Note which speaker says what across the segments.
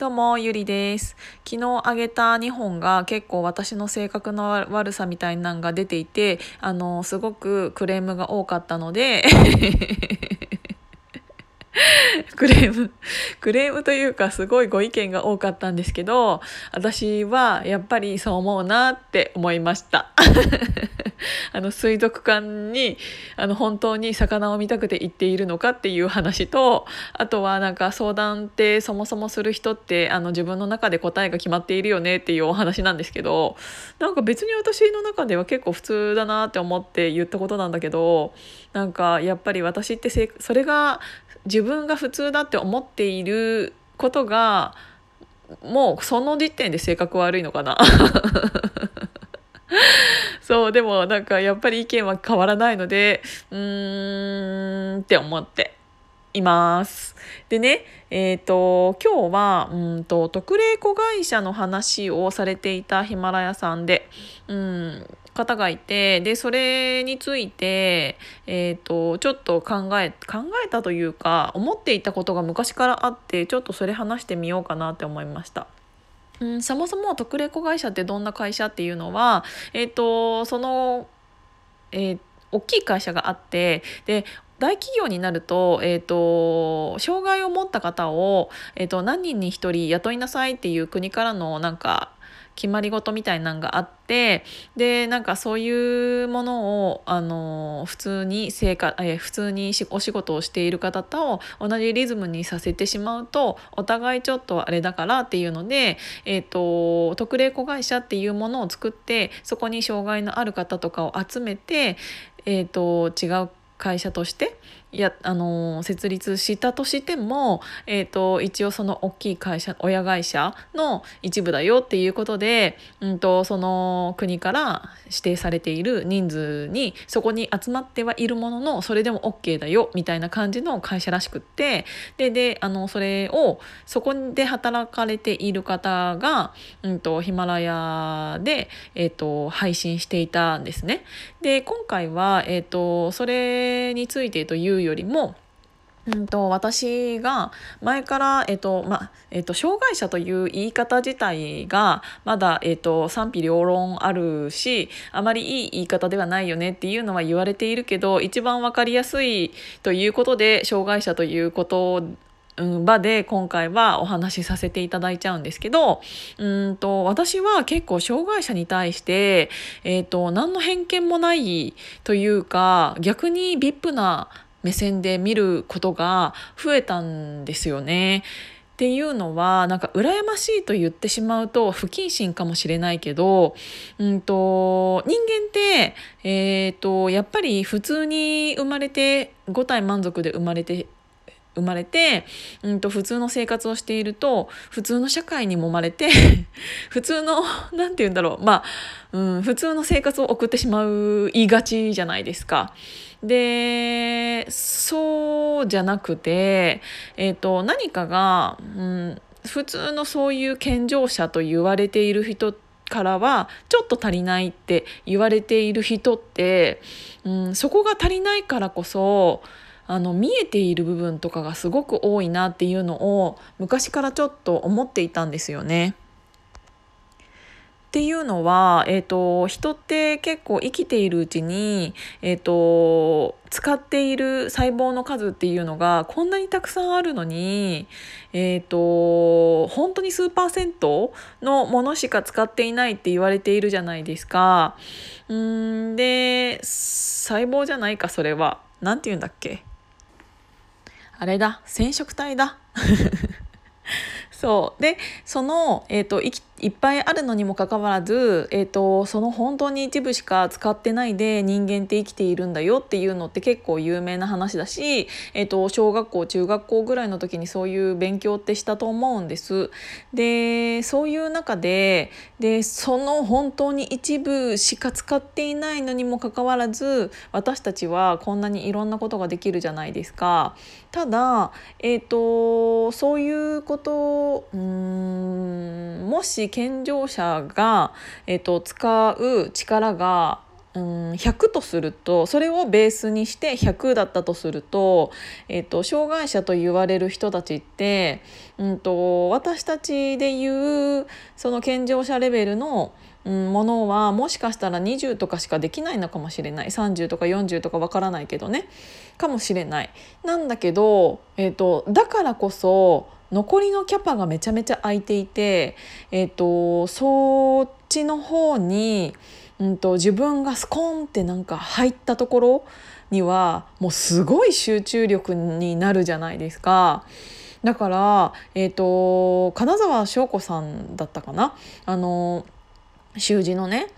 Speaker 1: どうも、ゆりです。昨日あげた2本が結構私の性格の悪さみたいなのが出ていて、あの、すごくクレームが多かったので、クレーム、クレームというかすごいご意見が多かったんですけど、私はやっぱりそう思うなって思いました。あの水族館にあの本当に魚を見たくて行っているのかっていう話とあとはなんか相談ってそもそもする人ってあの自分の中で答えが決まっているよねっていうお話なんですけどなんか別に私の中では結構普通だなって思って言ったことなんだけどなんかやっぱり私ってそれが自分が普通だって思っていることがもうその時点で性格悪いのかな そうでもなんかやっぱり意見は変わらないのでうーんって思っています。でねえっ、と今日はうんと特例子会社の話をされていたヒマラヤさんでうん方がいてでそれについて、えー、とちょっと考え考えたというか思っていたことが昔からあってちょっとそれ話してみようかなって思いました。うん、そもそも特例子会社ってどんな会社っていうのは、えー、とその、えー、大きい会社があってで大企業になると,、えーと、障害を持った方を、えーと、何人に1人雇いなさいっていう国からのなんか決まり事みたいなのがあってでなんかそういうものをあの普通に生活え普通にお仕事をしている方と同じリズムにさせてしまうとお互いちょっとあれだからっていうので、えーと、特例子会社っていうものを作ってそこに障害のある方とかを集めて、えーと違う会社としてやあの設立したとしても、えーと、一応その大きい会社親会社の一部だよっていうことで、うんと、その国から指定されている人数にそこに集まってはいるもののそれでも OK だよみたいな感じの会社らしくってでであのそれをそこで働かれている方が、うんと、ヒマラヤで、えーと、配信していたんですね。で今回は、えー、とそれについてというよりもうんと、私が前から、えっとまえっと、障害者という言い方自体がまだ、えっと、賛否両論あるしあまりいい言い方ではないよねっていうのは言われているけど一番分かりやすいということで障害者ということうん、場で今回はお話しさせていただいちゃうんですけどうんと私は結構障害者に対して、えーと、何の偏見もないというか逆に VIP な目線で見ることが増えたんですよね。っていうのはなんか羨ましいと言ってしまうと不謹慎かもしれないけど、うんと、人間って、えーと、やっぱり普通に生まれて5体満足で生まれて生まれて、うん、と普通の生活をしていると普通の社会に揉まれて 普通の何て言うんだろうまあ、うん、普通の生活を送ってしまう言いがちじゃないですか。でそうじゃなくて、えーと、何かが、うん、普通のそういう健常者と言われている人からはちょっと足りないって言われている人って、うん、そこが足りないからこそあの見えている部分とかがすごく多いなっていうのを昔からちょっと思っていたんですよね。っていうのは、えーと、人って結構生きているうちに、えーと、使っている細胞の数っていうのがこんなにたくさんあるのに、えーと、本当に数パーセントのものしか使っていないって言われているじゃないですか。んで細胞じゃないかそれは。何て言うんだっけ？あれだ染色体だ そうでその、えーと、いいっぱいあるのにもかかわらず、えーと、その本当に一部しか使ってないで人間って生きているんだよっていうのって結構有名な話だし、えーと、小学校中学校ぐらいの時にそういう勉強ってしたと思うんです。でそういう中ででその本当に一部しか使っていないのにもかかわらず私たちはこんなにいろんなことができるじゃないですか。ただ、えー、とそういうことうんもし健常者が、えー、と使う力がうん100とするとそれをベースにして100だったとすると,、えーと、障害者と言われる人たちって、うんと、私たちでいうその健常者レベルの、うん、ものはもしかしたら20とかしかできないのかもしれない30とか40とかわからないけどねかもしれない。なんだけど、えーと、だからこそ残りのキャパがめちゃめちゃ空いていて、えー、とそっちの方にうんと、自分がスコンってなんか入ったところにはもうすごい集中力になるじゃないですか。だから、えーと、金沢翔子さんだったかな？あの習字のね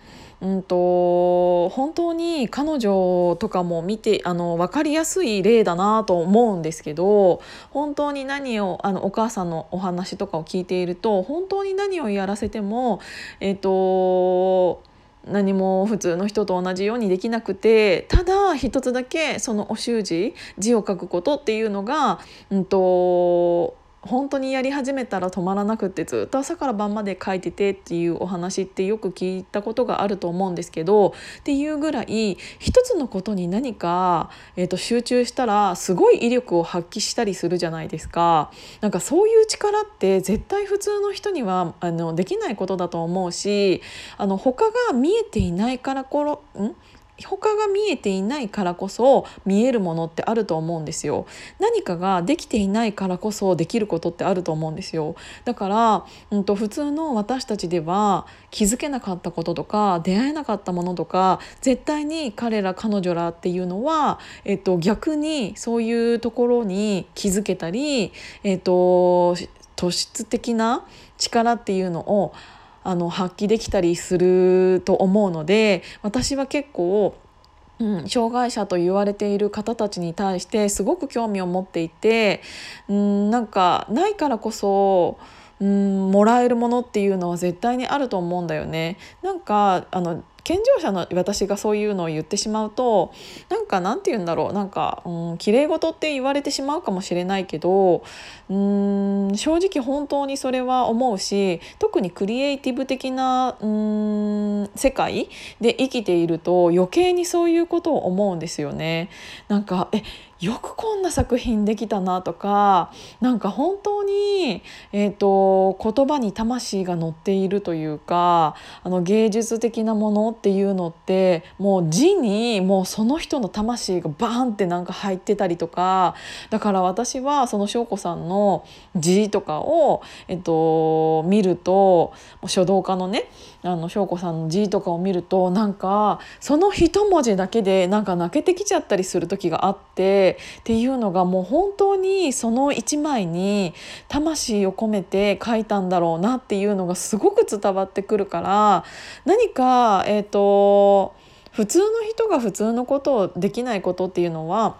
Speaker 1: うんと本当に彼女とかも見てあの分かりやすい例だなと思うんですけど本当に何をあのお母さんのお話とかを聞いていると本当に何をやらせてもえっ、ー、と何も普通の人と同じようにできなくてただ一つだけそのお習字字を書くことっていうのが、うんと本当にやり始めたら止まらなくってずっと朝から晩まで書いててっていうお話ってよく聞いたことがあると思うんですけどっていうぐらい一つのことに何か、えー、と集中したらすごい威力を発揮したりするじゃないですか。なんかそういう力って絶対普通の人にはあのできないことだと思うしあの他が見えていないからころん？他が見えていないからこそ見えるものってあると思うんですよ。何かができていないからこそできることってあると思うんですよ。だから、うんと、普通の私たちでは気づけなかったこととか出会えなかったものとか絶対に彼ら彼女らっていうのは、えっと、逆にそういうところに気づけたり、えっと、突出的な力っていうのをあの発揮できたりすると思うので私は結構うん、障害者と言われている方たちに対してすごく興味を持っていてうんなんかないからこそうんもらえるものっていうのは絶対にあると思うんだよね。なんかあの健常者の私がそういうのを言ってしまうとなんかなんて言うんだろうなんかうん綺麗事って言われてしまうかもしれないけどうん正直本当にそれは思うし特にクリエイティブ的なうん世界で生きていると余計にそういうことを思うんですよね。なんかえよくこんな作品できたなとかなんか本当に、えーと、言葉に魂が乗っているというかあの芸術的なものっていうのってもう字にもうその人の魂がバーンってなんか入ってたりとかだから私はその翔子さんの字とかを、えっと、見ると書道家のねあの翔子さんの字とかを見るとなんかその一文字だけでなんか泣けてきちゃったりする時があってっていうのがもう本当にその一枚に魂を込めて書いたんだろうなっていうのがすごく伝わってくるから何か、えーと普通の人が普通のことをできないことっていうのは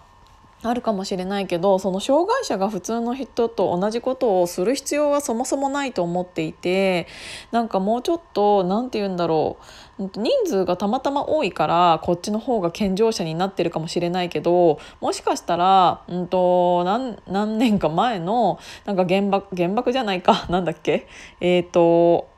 Speaker 1: あるかもしれないけどその障害者が普通の人と同じことをする必要はそもそもないと思っていてなんかもうちょっと何て言うんだろう人数がたまたま多いからこっちの方が健常者になってるかもしれないけどもしかしたら、うんと、何何年か前のなんか原爆原爆じゃないかなんだっけ？えっ、ー、と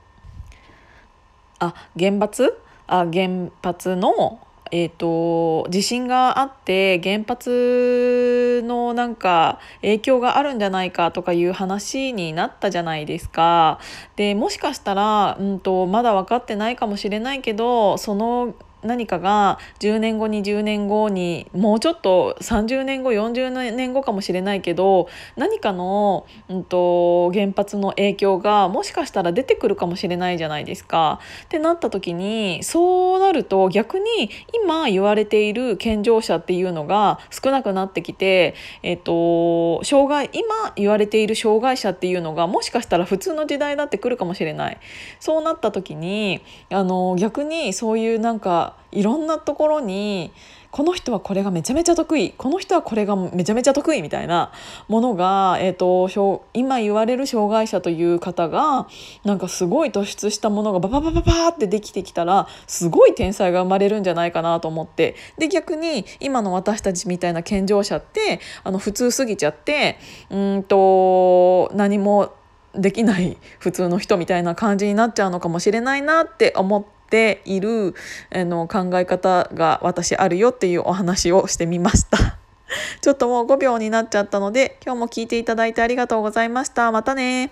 Speaker 1: あ原発？あ原発のえーと、地震があって原発のなんか影響があるんじゃないかとかいう話になったじゃないですか。でもしかしたら、うんとまだ分かってないかもしれないけどその何かが10年後20年後にもうちょっと30年後40年後かもしれないけど何かの、うんと、原発の影響がもしかしたら出てくるかもしれないじゃないですか。ってなった時にそうなると逆に今言われている健常者っていうのが少なくなってきて、えっと、障害今言われている障害者っていうのがもしかしたら普通の時代だってくるかもしれない。そうなった時にあの逆にそういうなんかいろんなところにこの人はこれがめちゃめちゃ得意この人はこれがめちゃめちゃ得意みたいなものが、えーと、今言われる障害者という方がなんかすごい突出したものがバババババってできてきたらすごい天才が生まれるんじゃないかなと思ってで逆に今の私たちみたいな健常者ってあの普通すぎちゃってうんと何もできない普通の人みたいな感じになっちゃうのかもしれないなって思って。っているあの考え方が私あるよっていうお話をしてみました。ちょっともう5秒になっちゃったので今日も聞いていただいてありがとうございました。またね